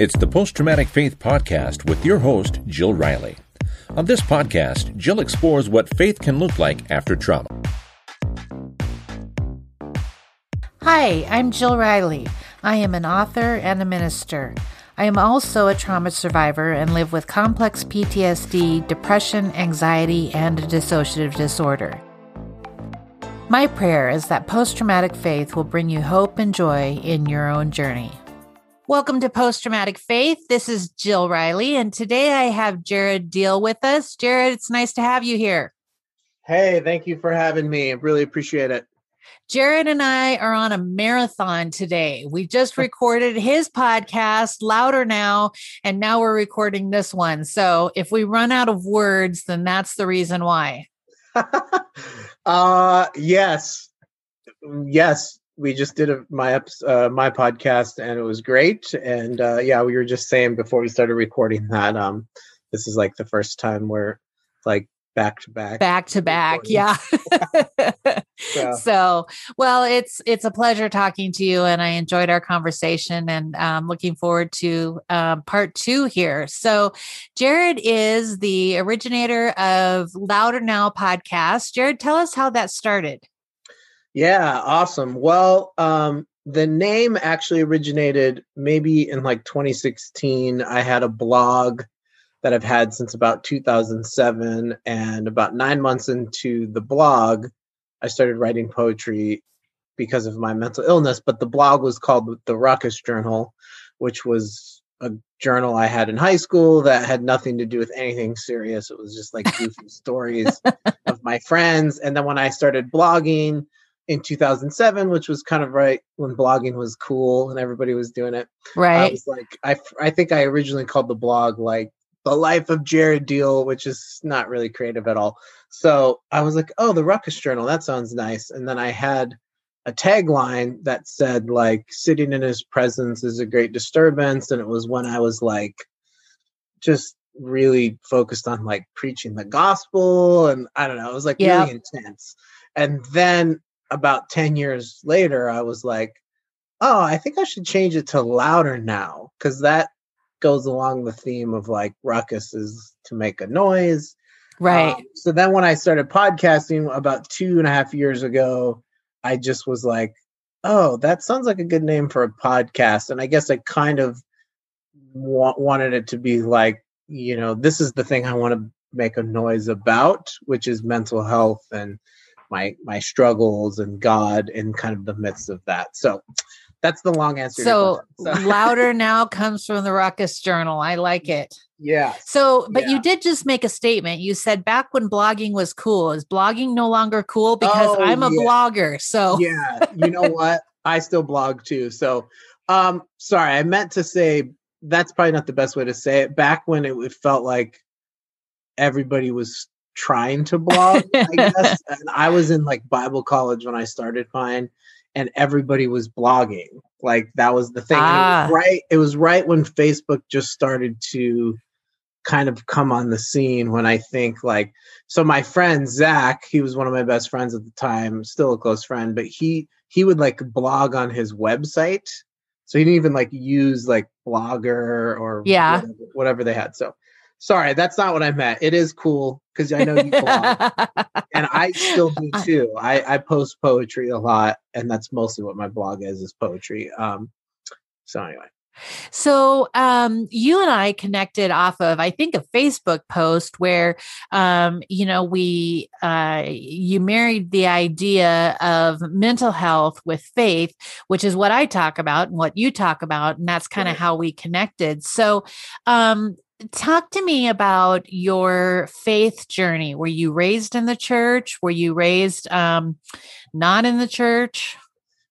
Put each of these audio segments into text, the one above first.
It's the Post Traumatic Faith Podcast with your host, Jill Riley. On this podcast, Jill explores what faith can look like after trauma. Hi, I'm Jill Riley. I am an author and a minister. I am also a trauma survivor and live with complex PTSD, depression, anxiety, and a dissociative disorder. My prayer is that post traumatic faith will bring you hope and joy in your own journey. Welcome to Post Traumatic Faith. This is Jill Riley, and today I have Jared Deal with us. Jared, it's nice to have you here. Hey, thank you for having me. I really appreciate it. Jared and I are on a marathon today. We just recorded his podcast, Louder Now, and now we're recording this one. So if we run out of words, then that's the reason why. uh yes. Yes, we just did a, my uh, my podcast and it was great. And uh, yeah, we were just saying before we started recording that um, this is like the first time we're like back to back, back to back. Yeah. yeah. So, well, it's it's a pleasure talking to you, and I enjoyed our conversation, and um, looking forward to um, part two here. So, Jared is the originator of Louder Now podcast. Jared, tell us how that started. Yeah, awesome. Well, um, the name actually originated maybe in like 2016. I had a blog that I've had since about 2007. And about nine months into the blog, I started writing poetry because of my mental illness. But the blog was called The Ruckus Journal, which was a journal I had in high school that had nothing to do with anything serious. It was just like goofy stories of my friends. And then when I started blogging, in 2007, which was kind of right when blogging was cool and everybody was doing it. Right. I was like, I, I think I originally called the blog like the life of Jared Deal, which is not really creative at all. So I was like, oh, the Ruckus Journal, that sounds nice. And then I had a tagline that said like sitting in his presence is a great disturbance. And it was when I was like just really focused on like preaching the gospel and I don't know, it was like yeah. really intense. And then about 10 years later, I was like, oh, I think I should change it to louder now because that goes along the theme of like ruckus is to make a noise. Right. Um, so then when I started podcasting about two and a half years ago, I just was like, oh, that sounds like a good name for a podcast. And I guess I kind of wa- wanted it to be like, you know, this is the thing I want to make a noise about, which is mental health and my my struggles and God in kind of the midst of that. So that's the long answer. So, so. louder now comes from the Ruckus Journal. I like it. Yeah. So, but yeah. you did just make a statement. You said back when blogging was cool, is blogging no longer cool because oh, I'm a yeah. blogger. So, yeah, you know what? I still blog too. So, um, sorry, I meant to say that's probably not the best way to say it. Back when it, it felt like everybody was trying to blog, I guess. and I was in like Bible college when I started mine, and everybody was blogging. Like that was the thing. Ah. It was right. It was right when Facebook just started to kind of come on the scene when I think like so my friend Zach, he was one of my best friends at the time, still a close friend, but he he would like blog on his website. So he didn't even like use like blogger or yeah whatever, whatever they had. So sorry, that's not what I meant. It is cool because I know you blog, and I still do too. I, I post poetry a lot, and that's mostly what my blog is is poetry. Um, so anyway. So um, you and I connected off of, I think, a Facebook post where, um, you know, we uh, you married the idea of mental health with faith, which is what I talk about and what you talk about, and that's kind of right. how we connected. So, um, talk to me about your faith journey. Were you raised in the church? Were you raised um, not in the church?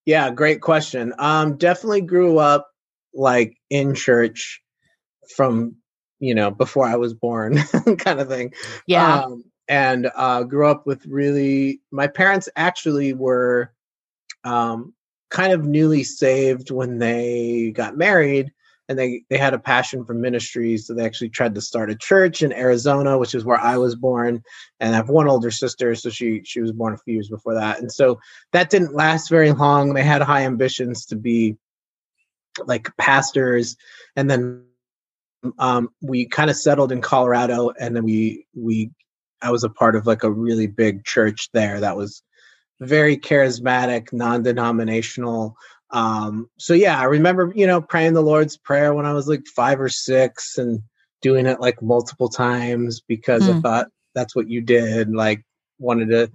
Yeah, great question. Um, definitely grew up like in church from you know before I was born, kind of thing. Yeah, um, and uh, grew up with really. My parents actually were um, kind of newly saved when they got married and they they had a passion for ministry so they actually tried to start a church in arizona which is where i was born and i have one older sister so she she was born a few years before that and so that didn't last very long they had high ambitions to be like pastors, and then um, we kind of settled in Colorado, and then we we I was a part of like a really big church there that was very charismatic, non-denominational. Um, so yeah, I remember you know praying the Lord's Prayer when I was like five or six, and doing it like multiple times because mm. I hmm. thought that's what you did. Like wanted to,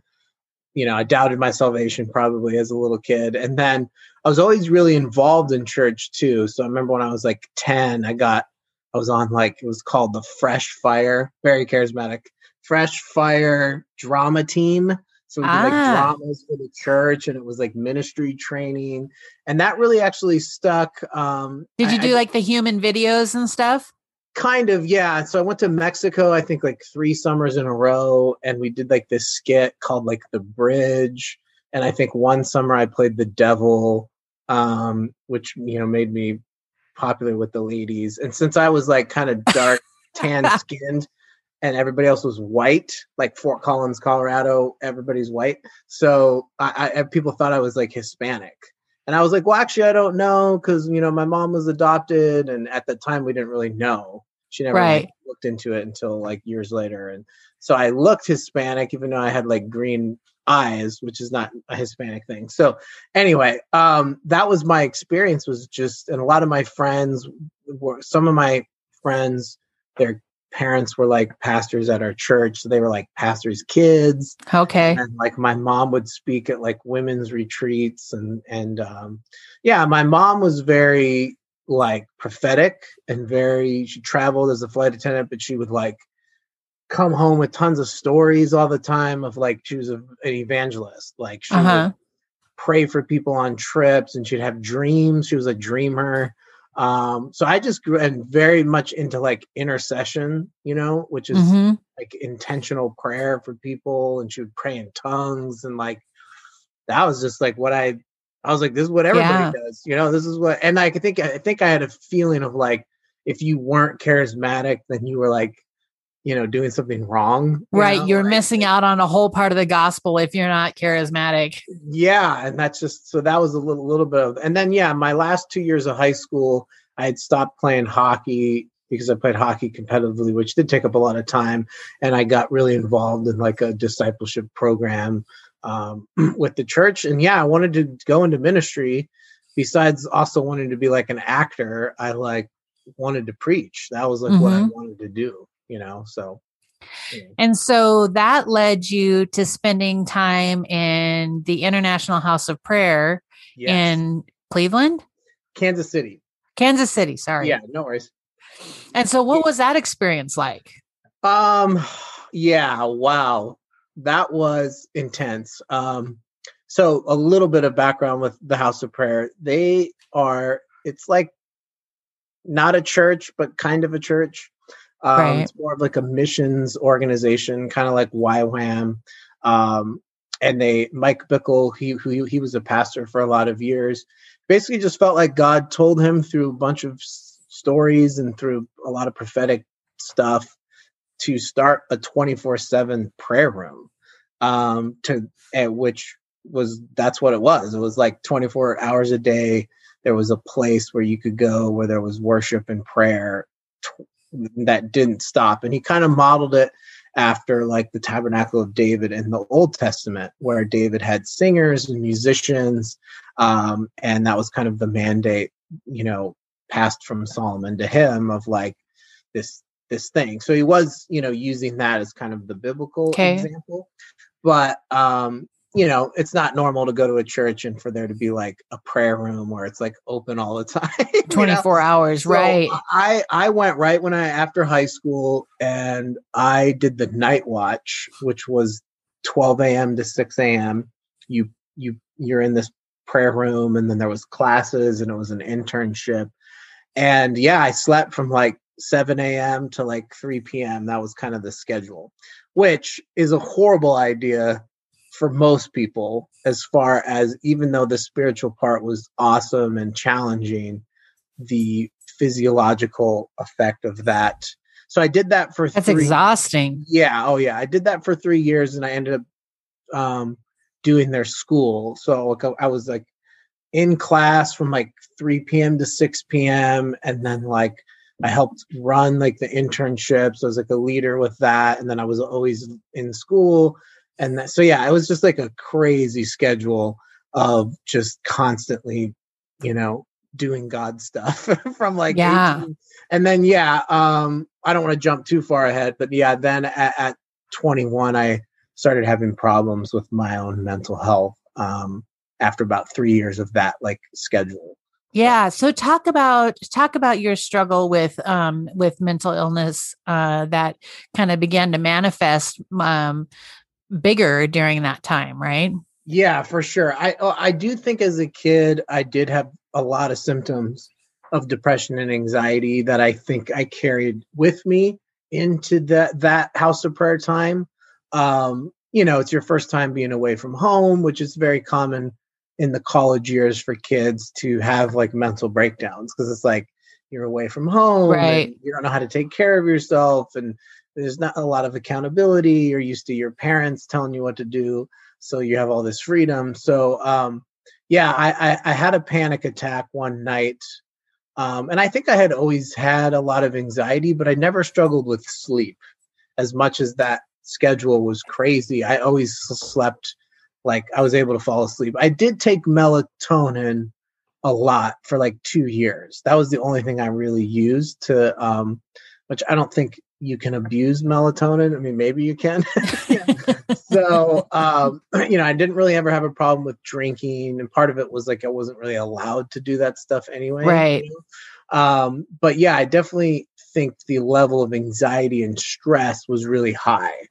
you know, I doubted my salvation probably as a little kid, and then I was always really involved in church too. So I remember when I was like ten, I got I was on like it was called the Fresh Fire, very charismatic Fresh Fire drama team. So we did like ah. dramas for the church, and it was like ministry training, and that really actually stuck. Um, did you I, do like the human videos and stuff? Kind of, yeah. So I went to Mexico, I think like three summers in a row, and we did like this skit called like The Bridge. And I think one summer I played the devil, um, which you know made me popular with the ladies. And since I was like kind of dark tan skinned and everybody else was white, like Fort Collins, Colorado, everybody's white. So I, I people thought I was like Hispanic. And I was like, well, actually, I don't know because you know my mom was adopted, and at the time we didn't really know. She never right. looked into it until like years later, and so I looked Hispanic, even though I had like green eyes, which is not a Hispanic thing. So anyway, um, that was my experience. Was just, and a lot of my friends were some of my friends, their parents were like pastors at our church. So they were like pastors' kids. Okay. And like my mom would speak at like women's retreats and and um yeah, my mom was very like prophetic and very she traveled as a flight attendant, but she would like come home with tons of stories all the time of like she was a, an evangelist. Like she uh-huh. would pray for people on trips and she'd have dreams. She was a dreamer. Um, so I just grew and very much into like intercession, you know, which is mm-hmm. like intentional prayer for people. And she would pray in tongues and like that was just like what I I was like, this is what everybody yeah. does, you know, this is what and I think I think I had a feeling of like if you weren't charismatic, then you were like you know doing something wrong you right know? you're like, missing out on a whole part of the gospel if you're not charismatic yeah and that's just so that was a little little bit of and then yeah my last two years of high school i had stopped playing hockey because i played hockey competitively which did take up a lot of time and i got really involved in like a discipleship program um, with the church and yeah i wanted to go into ministry besides also wanting to be like an actor i like wanted to preach that was like mm-hmm. what i mm-hmm. wanted to do you know so and so that led you to spending time in the international house of prayer yes. in cleveland? Kansas city. Kansas city sorry. Yeah no worries. And so what was that experience like? Um yeah wow. That was intense. Um so a little bit of background with the house of prayer. They are it's like not a church but kind of a church um, right. It's more of like a missions organization, kind of like YWAM. Um, and they, Mike Bickle, he who he was a pastor for a lot of years, basically just felt like God told him through a bunch of stories and through a lot of prophetic stuff to start a 24/7 prayer room. Um, to at which was that's what it was. It was like 24 hours a day. There was a place where you could go where there was worship and prayer that didn't stop. And he kind of modeled it after like the tabernacle of David in the Old Testament, where David had singers and musicians. Um, and that was kind of the mandate, you know, passed from Solomon to him of like this this thing. So he was, you know, using that as kind of the biblical okay. example. But um, you know, it's not normal to go to a church and for there to be like a prayer room where it's like open all the time. 24 know? hours, so right. I I went right when I after high school and I did the night watch, which was 12 a.m. to 6 a.m. You you you're in this prayer room and then there was classes and it was an internship. And yeah, I slept from like 7 a.m. to like 3 p.m. That was kind of the schedule, which is a horrible idea for most people as far as even though the spiritual part was awesome and challenging the physiological effect of that so i did that for that's three, exhausting yeah oh yeah i did that for three years and i ended up um, doing their school so i was like in class from like 3 p.m. to 6 p.m. and then like I helped run like the internships. I was like a leader with that, and then I was always in school, and that, so yeah, it was just like a crazy schedule of just constantly, you know, doing God stuff from like Yeah. 18 and then yeah, um, I don't want to jump too far ahead, but yeah, then at, at 21, I started having problems with my own mental health. Um, after about three years of that like schedule. Yeah. So talk about talk about your struggle with um with mental illness uh that kind of began to manifest um bigger during that time, right? Yeah, for sure. I oh, I do think as a kid I did have a lot of symptoms of depression and anxiety that I think I carried with me into that that house of prayer time. Um, you know, it's your first time being away from home, which is very common in the college years for kids to have like mental breakdowns because it's like you're away from home, and Right. You don't know how to take care of yourself, and there's not a lot of accountability. You're used to your parents telling you what to do, so you have all this freedom. So, um, yeah, I, I, I had a panic attack one night, um, and I think I had always had a lot of anxiety, but I never struggled with sleep as much as that schedule was crazy. I always slept like I was able to fall asleep. I did take melatonin a lot for like two years. That was the only thing I really used to, um, which I don't think you can abuse melatonin. I mean, maybe you can. so, um, you know, I didn't really ever have a problem with drinking, and part of it was like I wasn't really allowed to do that stuff anyway. you Right. know? Um, but yeah, I definitely think the level of anxiety and stress was really high.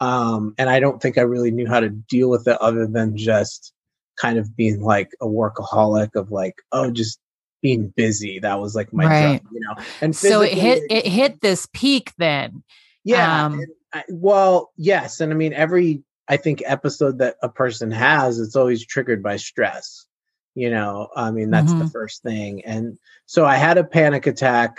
Um, and I don't think I really knew how to deal with it other than just kind of being like a workaholic of like, oh, just being busy. That was like my Right. job, you know. And So it hit it hit this peak then. yeah. Um, I, well, yes. And I mean, every, I think, episode that a person has, it's always triggered by stress. You know, I mean, that's the Mhm. first thing. And so I had a panic attack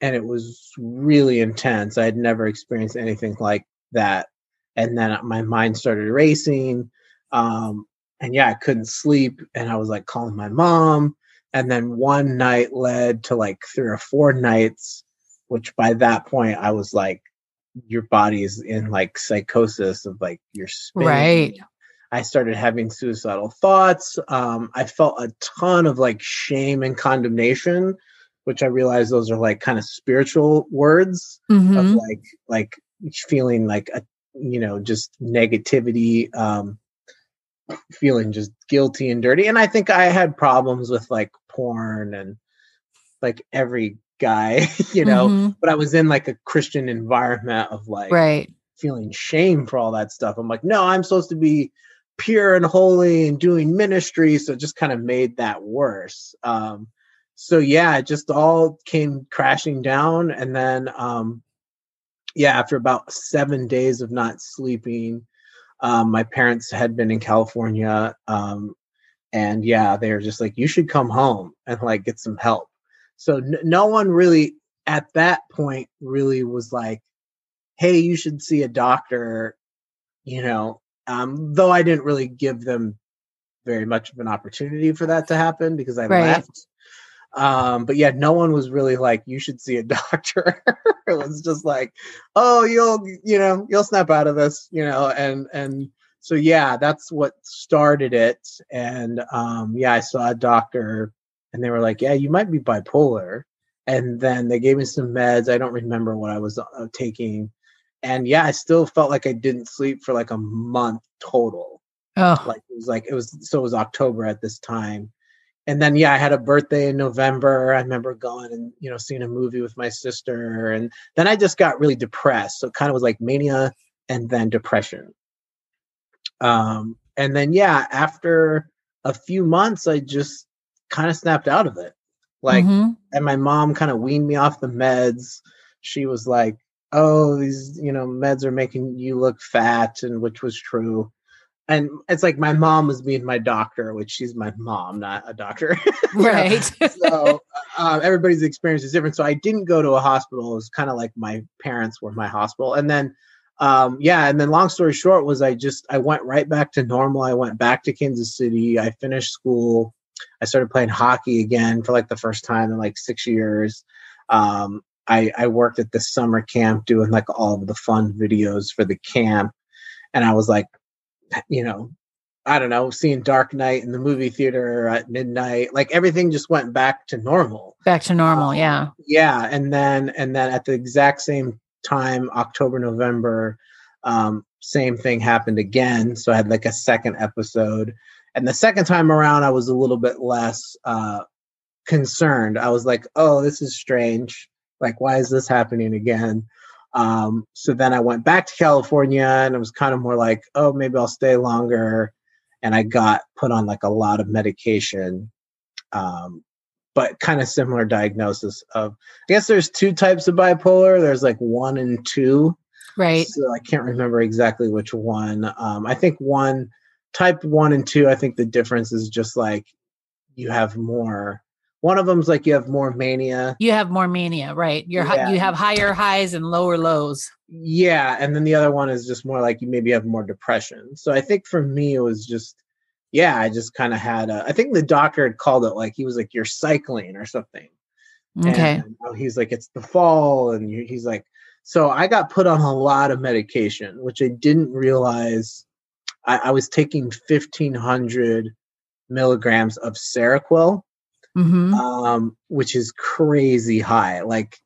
and it was really intense. I had never experienced anything like that. And then my mind started racing. Um, and yeah, I couldn't sleep. And I was like calling my mom. And then one night led to like three or four nights, which by that point I was like, your body is in like psychosis of like you're spinning. Right. I started having suicidal thoughts. Um, I felt a ton of like shame and condemnation, which I realized those are like kind of spiritual words of Mhm. like like feeling like a you know just negativity, um, feeling just guilty and dirty. And I think I had problems with like porn and like every guy, you know. Mhm. But I was in like a Christian environment of like Right. feeling shame for all that stuff. I'm like, no, I'm supposed to be pure and holy and doing ministry. So it just kind of made that worse. Um, so yeah, it just all came crashing down. And then, um, yeah, after about seven days of not sleeping, um, my parents had been in California. Um, and yeah, they were just like, you should come home and like get some help. So n- no one really at that point really was like, hey, you should see a doctor, you know, um, though I didn't really give them very much of an opportunity for that to happen because I Right. left. Um, but yeah, no one was really like, you should see a doctor. it was just like, oh, you'll, you know, you'll snap out of this, you know, and, and so yeah, that's what started it. And, um, yeah, I saw a doctor and they were like, yeah, you might be bipolar. And then they gave me some meds. I don't remember what I was uh, taking. And yeah, I still felt like I didn't sleep for like a month total Oh, like it was like it was so it was october at this time and then yeah i had a birthday in november i remember going and you know seeing a movie with my sister and then i just got really depressed so it kind of was like mania and then depression um and then yeah after a few months i just kind of snapped out of it like mhm. and my mom kind of weaned me off the meds. She was like, "Oh, these you know meds are making you look fat," and which was true. And it's like my mom was being my doctor, which she's my mom, not a doctor. Right. so uh, everybody's experience is different. So I didn't go to a hospital. It was kind of like my parents were my hospital. And then, um, yeah, and then long story short was I just I went right back to normal. I went back to Kansas City. I finished school. I started playing hockey again for like the first time in like six years. Um, I, I worked at the summer camp doing like all of the fun videos for the camp. And I was like, you know, I don't know, seeing Dark Knight in the movie theater at midnight. Like everything just went back to normal. Back to normal, Um, yeah. Yeah. And then and then at the exact same time, October, November, um, same thing happened again. So I had like a second episode. And the second time around, I was a little bit less uh concerned. I was like, oh, this is strange. Like, why is this happening again? Um, so then I went back to California and it was kind of more like, oh, maybe I'll stay longer. And I got put on like a lot of medication, um, but kind of similar diagnosis of, I guess there's two types of bipolar. There's like one and two. Right. So I can't remember exactly which one. Um, I think one, type one and two, I think the difference is just like you have more. One of them's like you have more mania. You have more mania, right? You're hi- Yeah. you have higher highs and lower lows. Yeah, and then the other one is just more like you maybe have more depression. So I think for me it was just yeah, I just kind of had a I think the doctor had called it like he was like you're cycling or something. Okay. And he's like it's the fall and he's like so I got put on a lot of medication, which I didn't realize I, I was taking 1500 milligrams of Seroquel, hmm um, which is crazy high. Like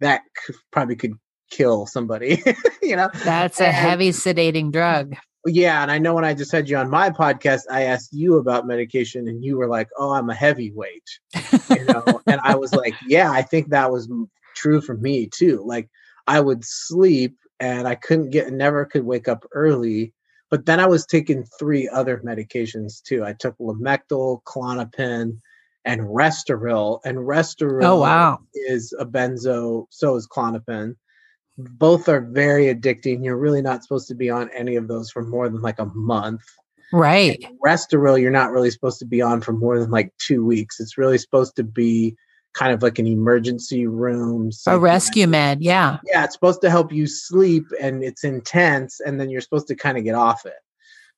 that c- probably could kill somebody, you know? That's a and- heavy sedating drug. Yeah, and I know when I just had you on my podcast, I asked you about medication, and you were like, "Oh, I'm a heavyweight," you know, and I was like, "Yeah, I think that was m- true for me too." Like, I would sleep, and I couldn't get, never could wake up early. But then I was taking three other medications too. I took Lamictal, Klonopin, and Restoril. And oh, Restoril Oh wow. is a benzo, so is Klonopin. Both are very addicting. You're really not supposed to be on any of those for more than like a month. Right. Restoril, you're not really supposed to be on for more than like two weeks. It's really supposed to be kind of like an emergency room. A rescue med. Yeah. Yeah, it's supposed to help you sleep and it's intense, and then you're supposed to kind of get off it.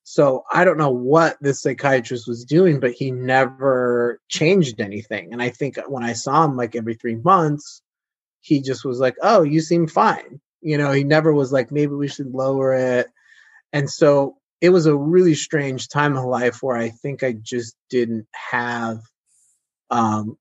So I don't know what this psychiatrist was doing, but he never changed anything. And I think when I saw him like every three months, he just was like, "Oh, you seem fine." You know, he never was like, "Maybe we should lower it." And so it was a really strange time of life where I think I just didn't have, um,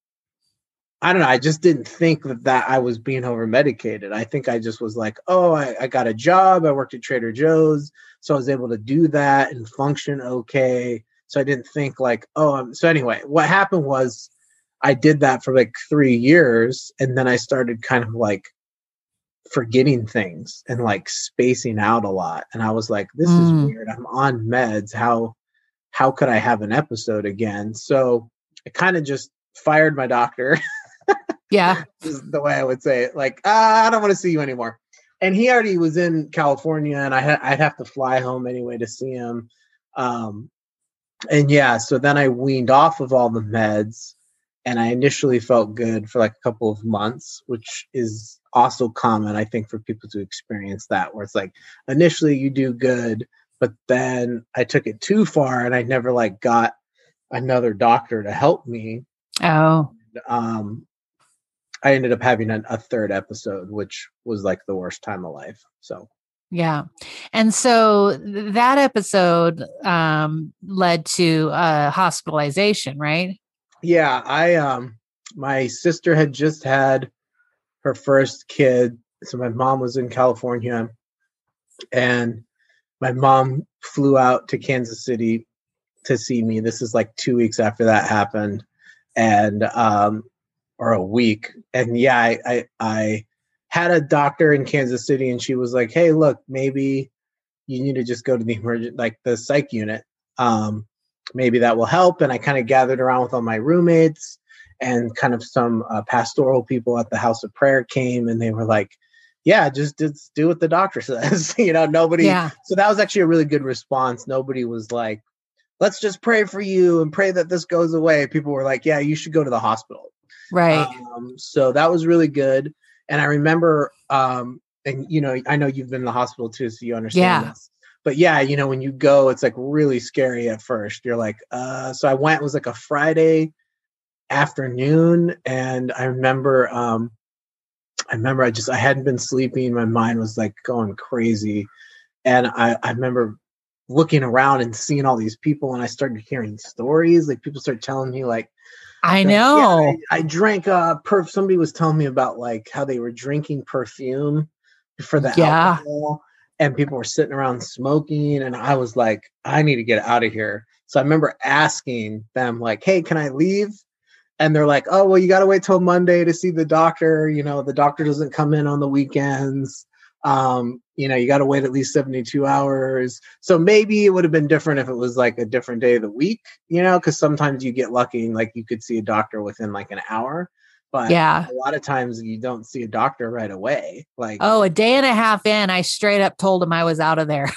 I don't know. I just didn't think that, that I was being over medicated. I think I just was like, oh, I, I got a job. I worked at Trader Joe's. So I was able to do that and function okay. So I didn't think like, oh, um, so anyway, what happened was I did that for like three years. And then I started kind of like forgetting things and like spacing out a lot. And I was like, this Mm. is weird. I'm on meds. How, how could I have an episode again? So I kind of just fired my doctor. Yeah. is the way I would say it. Like, ah, I don't want to see you anymore. And he already was in California, and I ha- I'd have to fly home anyway to see him. Um, and yeah, so then I weaned off of all the meds, and I initially felt good for like a couple of months, which is also common, I think, for people to experience that, where it's like initially you do good, but then I took it too far, and I never like got another doctor to help me Oh. um I ended up having a, a third episode, which was like the worst time of life. So Yeah. And so th- that episode um, led to uh, hospitalization, right? yeah, I um my sister had just had her first kid. So my mom was in California and my mom flew out to Kansas City to see me. This is like two weeks after that happened. And um or a week. And yeah, I, I I had a doctor in Kansas City and she was like, Hey, look, maybe you need to just go to the emergent like the psych unit. Um maybe that will help. And I kind of gathered around with all my roommates and kind of some uh, pastoral people at the house of prayer came and they were like, yeah, just, just do what the doctor says. you know, nobody. Yeah. So that was actually a really good response. Nobody was like, let's just pray for you and pray that this goes away. People were like, yeah, you should go to the hospital. Right. Um, so that was really good. And I remember, um, and you know, I know you've been in the hospital too, so you understand Yeah. this. but yeah, you know, when you go, it's like really scary at first. You're like, uh, so I went, it was like a Friday afternoon. And I remember, um, I remember I just, I hadn't been sleeping. My mind was like going crazy. And I, I remember looking around and seeing all these people and I started hearing stories. Like people started telling me like, I know. Yeah, I, I, drank uh perf somebody was telling me about like how they were drinking perfume for the yeah. alcohol and people were sitting around smoking and i was like i need to get out of here so i remember asking them like hey can i leave and they're like oh well you got to wait till monday to see the doctor you know the doctor doesn't come in on the weekends um you know you got to wait at least 72 hours so maybe it would have been different if it was like a different day of the week you know because sometimes you get lucky and like you could see a doctor within like an hour but yeah, a lot of times you don't see a doctor right away. Like, oh, a day and a half in, I straight up told him I was out of there.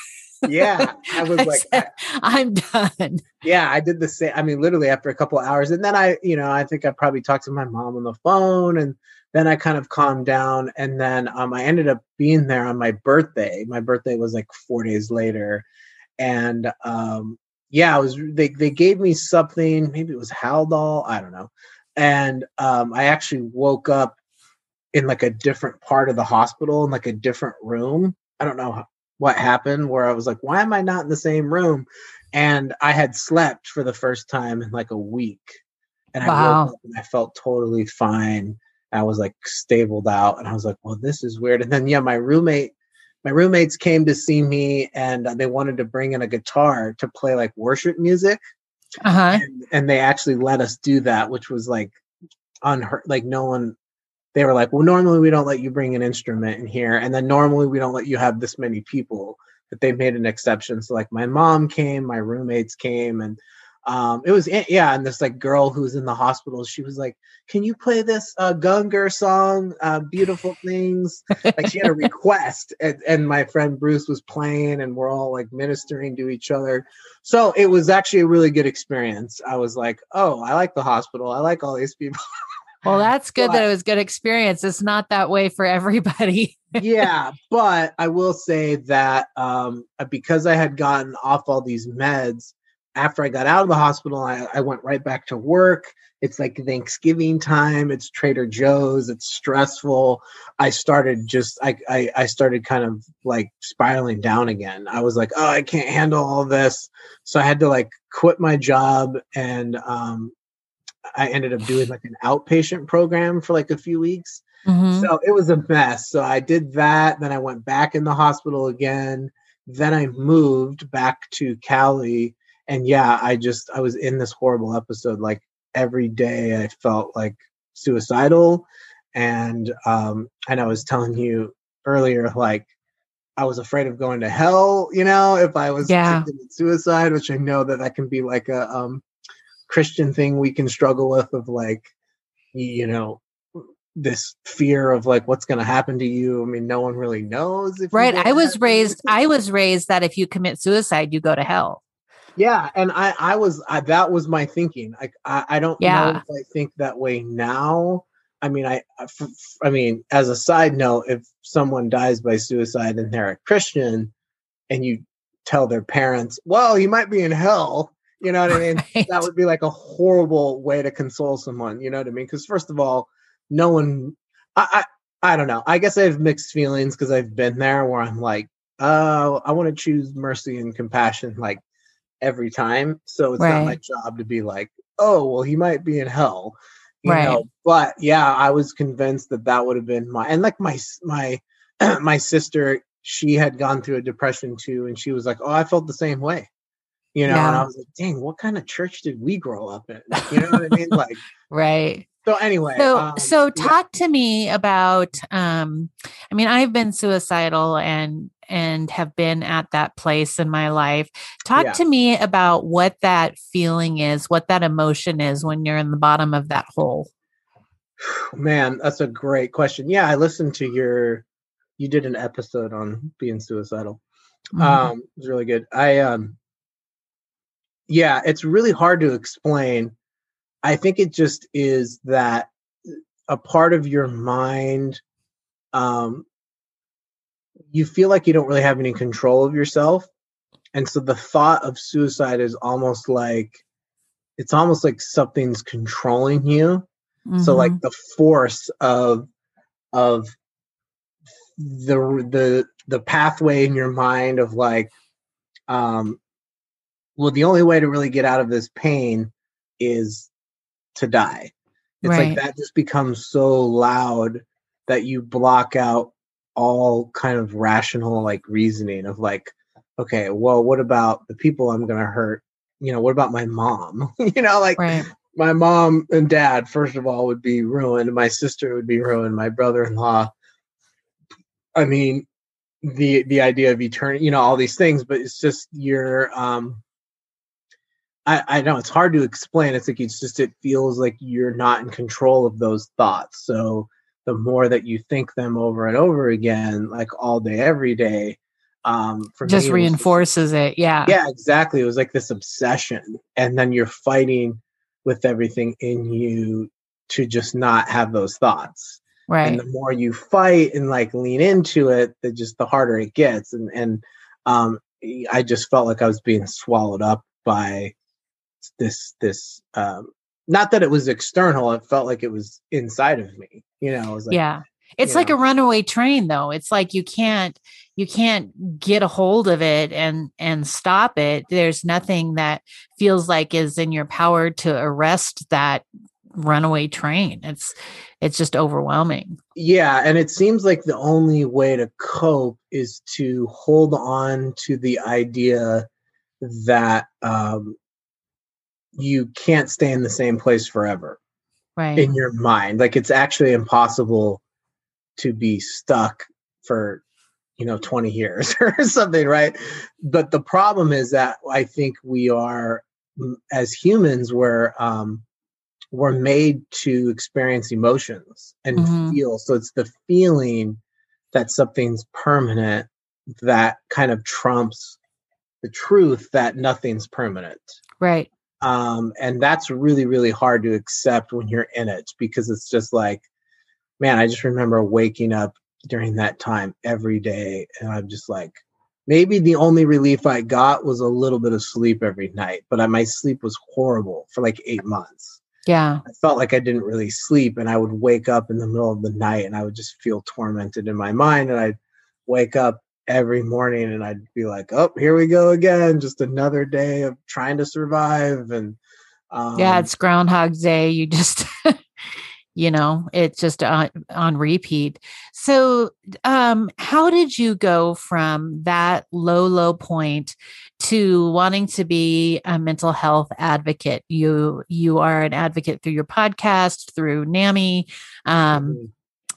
yeah, I was I like, said, I'm done. Yeah, I did the same. I mean, literally after a couple hours, and then I, you know, I think I probably talked to my mom on the phone, and then I kind of calmed down, and then um, I ended up being there on my birthday. My birthday was like four days later, and um, yeah, it was. They they gave me something. Maybe it was Haldol. I don't know and um, I actually woke up in like a different part of the hospital in like a different room. I don't know what happened where I was like, why am I not in the same room? And I had slept for the first time in like a week. And wow. I woke up and I felt totally fine. I was like stabled out and I was like, well, this is weird. And then yeah, my roommate, my roommates came to see me and they wanted to bring in a guitar to play like worship music uh-huh. and, and they actually let us do that, which was like unheard. Like no one, they were like, well, normally we don't let you bring an instrument in here, and then normally we don't let you have this many people. But they made an exception. So like my mom came, my roommates came, and um, it was yeah, and this like girl who's in the hospital, she was like, "Can you play this uh, Gungor song, uh, "Beautiful Things"? like she had a request, and, and my friend Bruce was playing, and we're all like ministering to each other. So it was actually a really good experience. I was like, "Oh, I like the hospital. I like all these people." Well, that's good but, that it was good experience. It's not that way for everybody. yeah, but I will say that um, because I had gotten off all these meds, after I got out of the hospital, I, I, went right back to work. It's like Thanksgiving time. It's Trader Joe's. It's stressful. I started just I, I, I started kind of like spiraling down again. I was like, oh, I can't handle all this. So I had to like quit my job and um, I ended up doing like an outpatient program for like a few weeks. Mm-hmm. So it was a mess. So I did that. Then I went back in the hospital again. Then I moved back to Cali and yeah i just i was in this horrible episode like every day i felt like suicidal. And um and i was telling you earlier like i was afraid of going to hell you know if i was yeah. suicide which i know that that can be like a um christian thing we can struggle with of like you know this fear of like what's going to happen to you. I mean no one really knows right i was raised i was raised that if you commit suicide you go to hell yeah, and I I was I, that was my thinking. Like I I don't yeah. know if I think that way now. I mean, I I mean, as a side note, if someone dies by suicide and they're a Christian, and you tell their parents, "Well, he might be in hell," you know what I mean? Right. That would be like a horrible way to console someone. You know what I mean? Because first of all, no one. I, I I don't know. I guess I have mixed feelings because I've been there where I'm like, oh, I want to choose mercy and compassion. Like every time. So it's right. not my job to be like, oh, well, he might be in hell. You right. know, but yeah, I was convinced that that would have been my and like my my my sister, she had gone through a depression too, and she was like, "Oh, I felt the same way," you know. Yeah. And I was like, "Dang, what kind of church did we grow up in?" You know what I mean? Like, right. So anyway, so um, so talk yeah. to me about. um I mean, I've been suicidal, and and have been at that place in my life. Talk yeah. to me about what that feeling is, what that emotion is when you're in the bottom of that hole. Man, that's a great question. Yeah, I listened to your you did an episode on being suicidal. Mm-hmm. Um it was really good. I um yeah, it's really hard to explain. I think it just is that a part of your mind um you feel like you don't really have any control of yourself and so the thought of suicide is almost like it's almost like something's controlling you mm-hmm. so like the force of of the the the pathway in your mind of like um well the only way to really get out of this pain is to die it's right. like that just becomes so loud that you block out all kind of rational like reasoning of like okay well what about the people i'm gonna hurt you know what about my mom you know like right. my mom and dad first of all would be ruined my sister would be ruined my brother-in-law i mean the the idea of eternity you know all these things but it's just you're um I, I know it's hard to explain. It's like it's just it feels like you're not in control of those thoughts. So the more that you think them over and over again, like all day, every day, um, for just me, reinforces it, Yeah. Yeah, exactly. It was like this obsession. And then you're fighting with everything in you to just not have those thoughts. Right. And the more you fight and like lean into it, the just the harder it gets. And and um I just felt like I was being swallowed up by this this um not that it was external, it felt like it was inside of me. You know, it like, yeah. It's like know. a runaway train though. It's like you can't you can't get a hold of it and and stop it. There's nothing that feels like is in your power to arrest that runaway train. It's it's just overwhelming. Yeah, and it seems like the only way to cope is to hold on to the idea that um you can't stay in the same place forever right. in your mind like it's actually impossible to be stuck for you know 20 years or something right? But the problem is that i think we are as humans we're um we're made to experience emotions and mm-hmm. feel. So it's the feeling that something's permanent that kind of trumps the truth that nothing's permanent. Right um, and that's really really hard to accept when you're in it because it's just like man i just remember waking up during that time every day and i'm just like maybe the only relief i got was a little bit of sleep every night but I, my sleep was horrible for like eight months. Yeah. I felt like i didn't really sleep and i would wake up in the middle of the night and i would just feel tormented in my mind and i'd wake up every morning and I'd be like, oh, here we go again. Just another day of trying to survive. And um, yeah, it's Groundhog Day. You just, you know, it's just on, on repeat. So, um, how did you go from that low, low point to wanting to be a mental health advocate? You, you are an advocate through your podcast, through NAMI, um, mm-hmm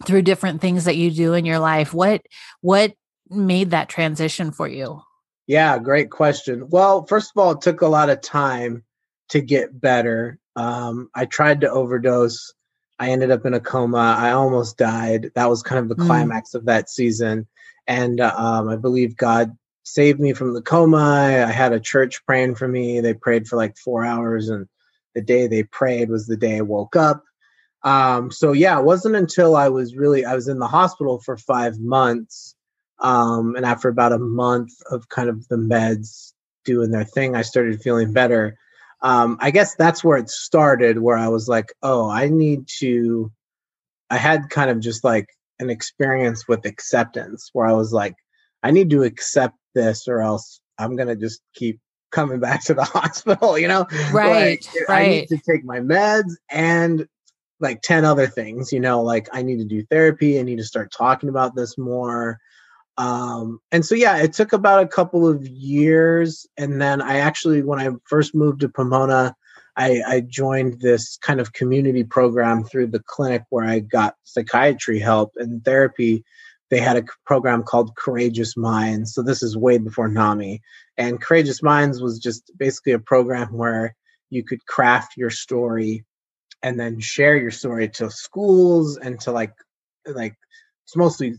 through different things that you do in your life what what made that transition for you? Yeah, great question. Well, first of all, it took a lot of time to get better. Um, I tried to overdose. I ended up in a coma. I almost died. That was kind of the mm. climax of that season. And um, I believe God saved me from the coma. I had a church praying for me. They prayed for like four hours. And the day they prayed was the day I woke up. Um, so, yeah, it wasn't until I was really, I was in the hospital for five months um, and after about a month of kind of the meds doing their thing, I started feeling better. Um, I guess that's where it started, where I was like, oh, I need to. I had kind of just like an experience with acceptance where I was like, I need to accept this or else I'm going to just keep coming back to the hospital, you know? Right. Like, right. I need to take my meds and like 10 other things, you know, like I need to do therapy. I need to start talking about this more. Um, and so, yeah, it took about a couple of years. And then I actually, when I first moved to Pomona, I, I joined this kind of community program through the clinic where I got psychiatry help and therapy. They had a program called Courageous Minds. So, this is way before NAMI. And Courageous Minds was just basically a program where you could craft your story and then share your story to schools and to like like it's mostly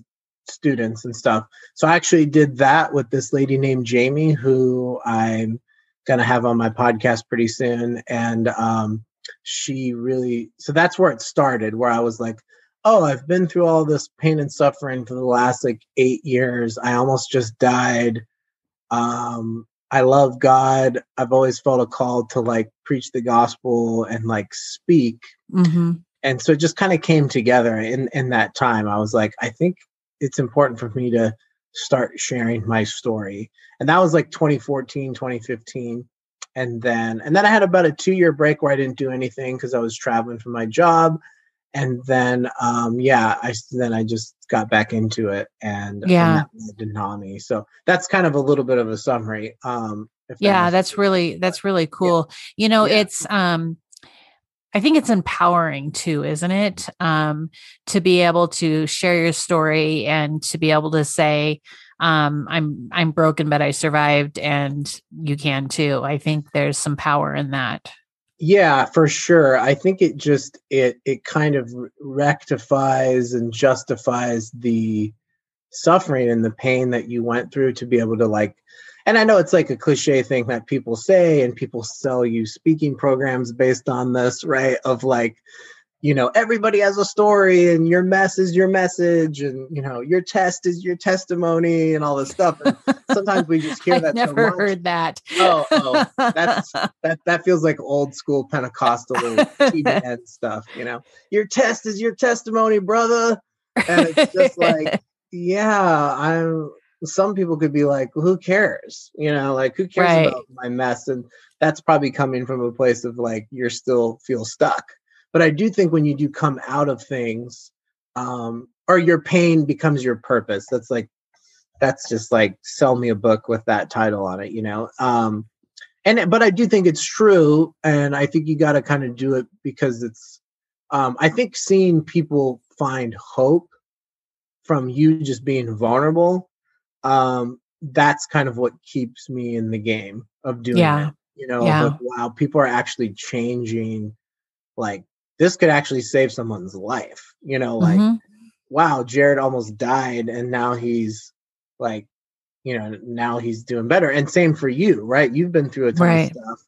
students and stuff. So I actually did that with this lady named Jamie, who I'm going to have on my podcast pretty soon. And um, she really, so that's where it started, where I was like, oh, I've been through all this pain and suffering for the last like eight years. I almost just died. Um, I love God. I've always felt a call to like preach the gospel and like speak. Mm-hmm. And so it just kind of came together in in that time. I was like, I think it's important for me to start sharing my story. And that was like 2014, 2015. And then and then I had about a 2-year break where I didn't do anything cuz I was traveling for my job. And then um yeah, I then I just got back into it and Yeah. and that led to NAMI. So that's kind of a little bit of a summary. Um if yeah that's really that's really cool you know Yeah. it's um i think it's empowering too isn't it? Um to be able to share your story and to be able to say um i'm i'm broken but i survived and you can too. I think there's some power in that. Yeah, for sure. I think it just it it kind of rectifies and justifies the suffering and the pain that you went through to be able to like and I know it's like a cliche thing that people say and people sell you speaking programs based on this, right? Of like, you know, everybody has a story and your mess is your message and you know, your test is your testimony and all this stuff. And sometimes we just hear i've that so never much. heard that Oh, oh, that's that that feels like old school Pentecostal TBN stuff, you know. Your test is your testimony, brother. And it's just like, yeah, I'm some people could be like, well, who cares? You know, like who cares Right. about my mess? And that's probably coming from a place of like you're still feel stuck. But I do think when you do come out of things, um, or your pain becomes your purpose. That's like that's just like sell me a book with that title on it, you know. Um and but I do think it's true, and I think you got to kind of do it because it's. Um, I think seeing people find hope from you just being vulnerable, um, that's kind of what keeps me in the game of doing Yeah. it. You know, Yeah. like, wow, people are actually changing. Like this could actually save someone's life. You know, like Mhm. wow, Jared almost died and now he's like, you know, now he's doing better. And same for you, right? You've been through a ton Right. of stuff.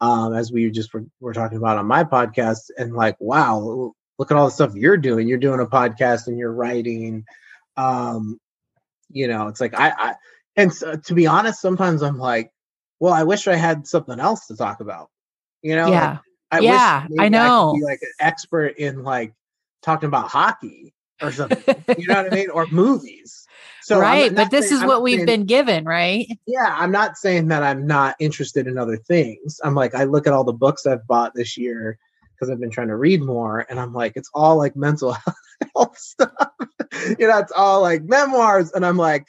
Um, as we just were, were talking about on my podcast, and like, wow, look at all the stuff you're doing. You're doing a podcast and you're writing. Um, you know, it's like I, I and so, uh, to be honest, sometimes I'm like, well, I wish I had something else to talk about. You know, yeah I Yeah, wish I know. could be like an expert in like talking about hockey or something. you know what I mean? Or movies. So right but this saying- is I'm what we've saying- been given right Yeah, I'm not saying that I'm not interested in other things. I'm like, I look at all the books I've bought this year because I've been trying to read more, and I'm like, it's all like mental health stuff. you know, it's all like memoirs, and I'm like,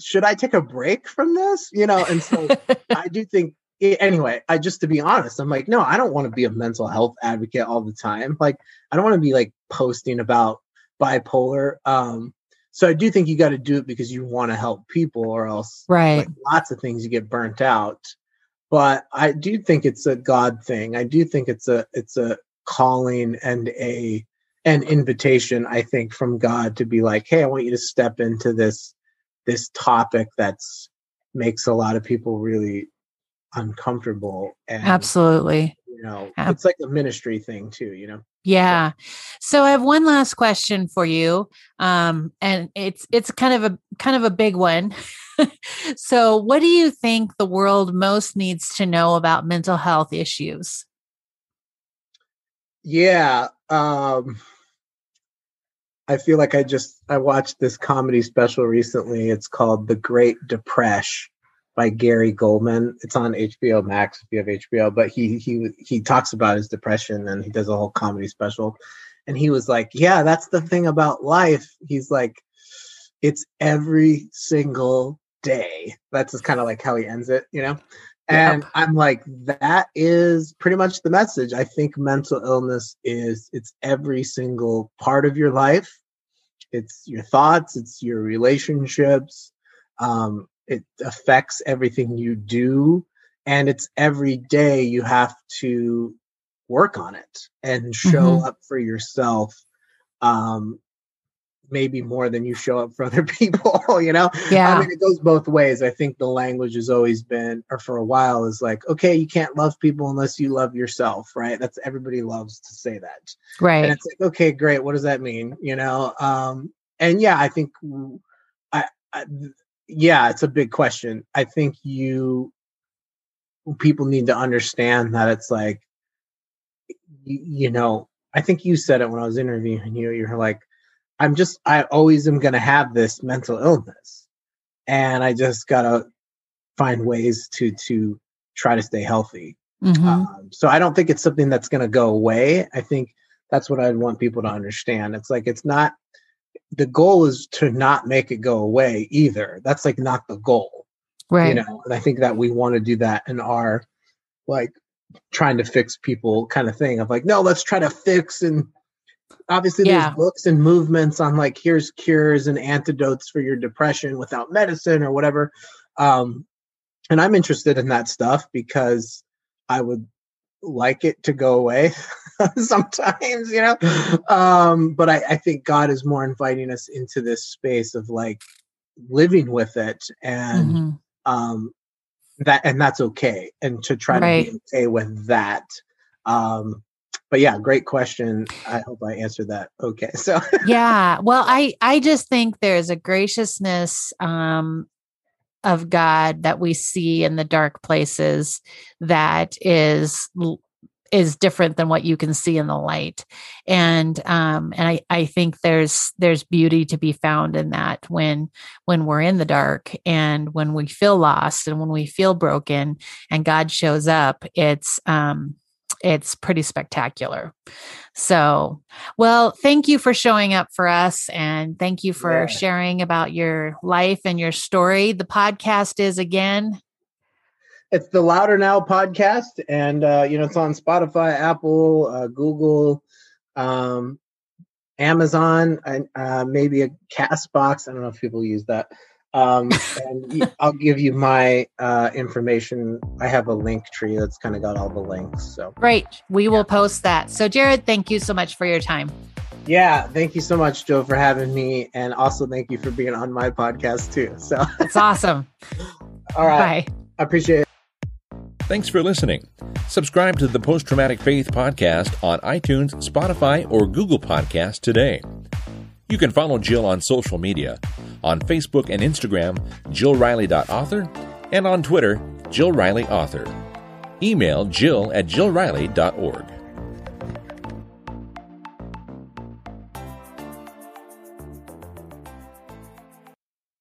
should I take a break from this? You know, and so I do think anyway, I just to be honest, I'm like, no, I don't want to be a mental health advocate all the time. Like, I don't want to be like posting about bipolar. Um, so I do think you got to do it because you want to help people, or else right like lots of things you get burnt out. But I do think it's a God thing. I do think it's a it's a calling and a an invitation, I think, from God to be like, hey, I want you to step into this this topic that's makes a lot of people really uncomfortable and absolutely you know Ab- it's like a ministry thing too you know Yeah. So I have one last question for you. Um, and it's it's kind of a kind of a big one. so what do you think the world most needs to know about mental health issues? yeah um i feel like i just i watched this comedy special recently. It's called the great depression by Gary Gulman. It's on hbo max if you have hbo but he he he talks about his depression and he does a whole comedy special. And he was like yeah that's the thing about life. He's like it's every single day. That's just kind of like how he ends it you know and Yep. i'm like that is pretty much the message i think mental illness is it's every single part of your life it's your thoughts it's your relationships um, it affects everything you do and it's every day you have to work on it and show Mhm. up for yourself um, maybe more than you show up for other people you know Yeah. I mean, it goes both ways. I think the language has always been, or for a while, is like, okay, you can't love people unless you love yourself, right? That's everybody loves to say that. Right. And it's like, okay, great. What does that mean? You know? Um, and yeah, I think, I, yeah, it's a big question. I think you people need to understand that it's like, you, you know, I think you said it when I was interviewing you. You're like, I'm just, I always am going to have this mental illness, and I just gotta find ways to to try to stay healthy. Mhm. Um, so I don't think it's something that's going to go away. I think that's what I'd want people to understand. It's like it's not the goal is to not make it go away either. That's like not the goal, right. you know. And I think that we want to do that in our like trying to fix people kind of thing of like no, let's try to fix and obviously Yeah. there's books and movements on like here's cures and antidotes for your depression without medicine or whatever. Um and I'm interested in that stuff because I would like it to go away sometimes, you know. Um, but I, I think God is more inviting us into this space of like living with it and Mhm. um that and that's okay and to try Right. to be okay with that. Um but yeah, great question. I hope I answered that okay. So yeah well i i just think there's a graciousness um of god that we see in the dark places that is is different than what you can see in the light and um and i i think there's there's beauty to be found in that when when we're in the dark and when we feel lost and when we feel broken and god shows up it's um it's pretty spectacular so well, thank you for showing up for us and thank you for Yeah. sharing about your life and your story. The podcast is again. it's the Louder Now podcast, and uh, you know it's on Spotify, Apple, uh, Google, um, Amazon, and uh, maybe a Castbox. I don't know if people use that. Um, and y- I'll give you my uh, information. I have a Linktree that's kind of got all the links. So Great. We will post that. So, Jared, thank you so much for your time. yeah, thank you so much, Joe, for having me, and also thank you for being on my podcast too. So It's awesome. all right, Bye. I appreciate it. Thanks for listening. Subscribe to the Post Traumatic Faith Podcast on iTunes, Spotify, or Google Podcast today. You can follow Jill on social media on Facebook and Instagram, jillriley.author, and on Twitter, Jill Riley Author. Email jill at jillriley.org.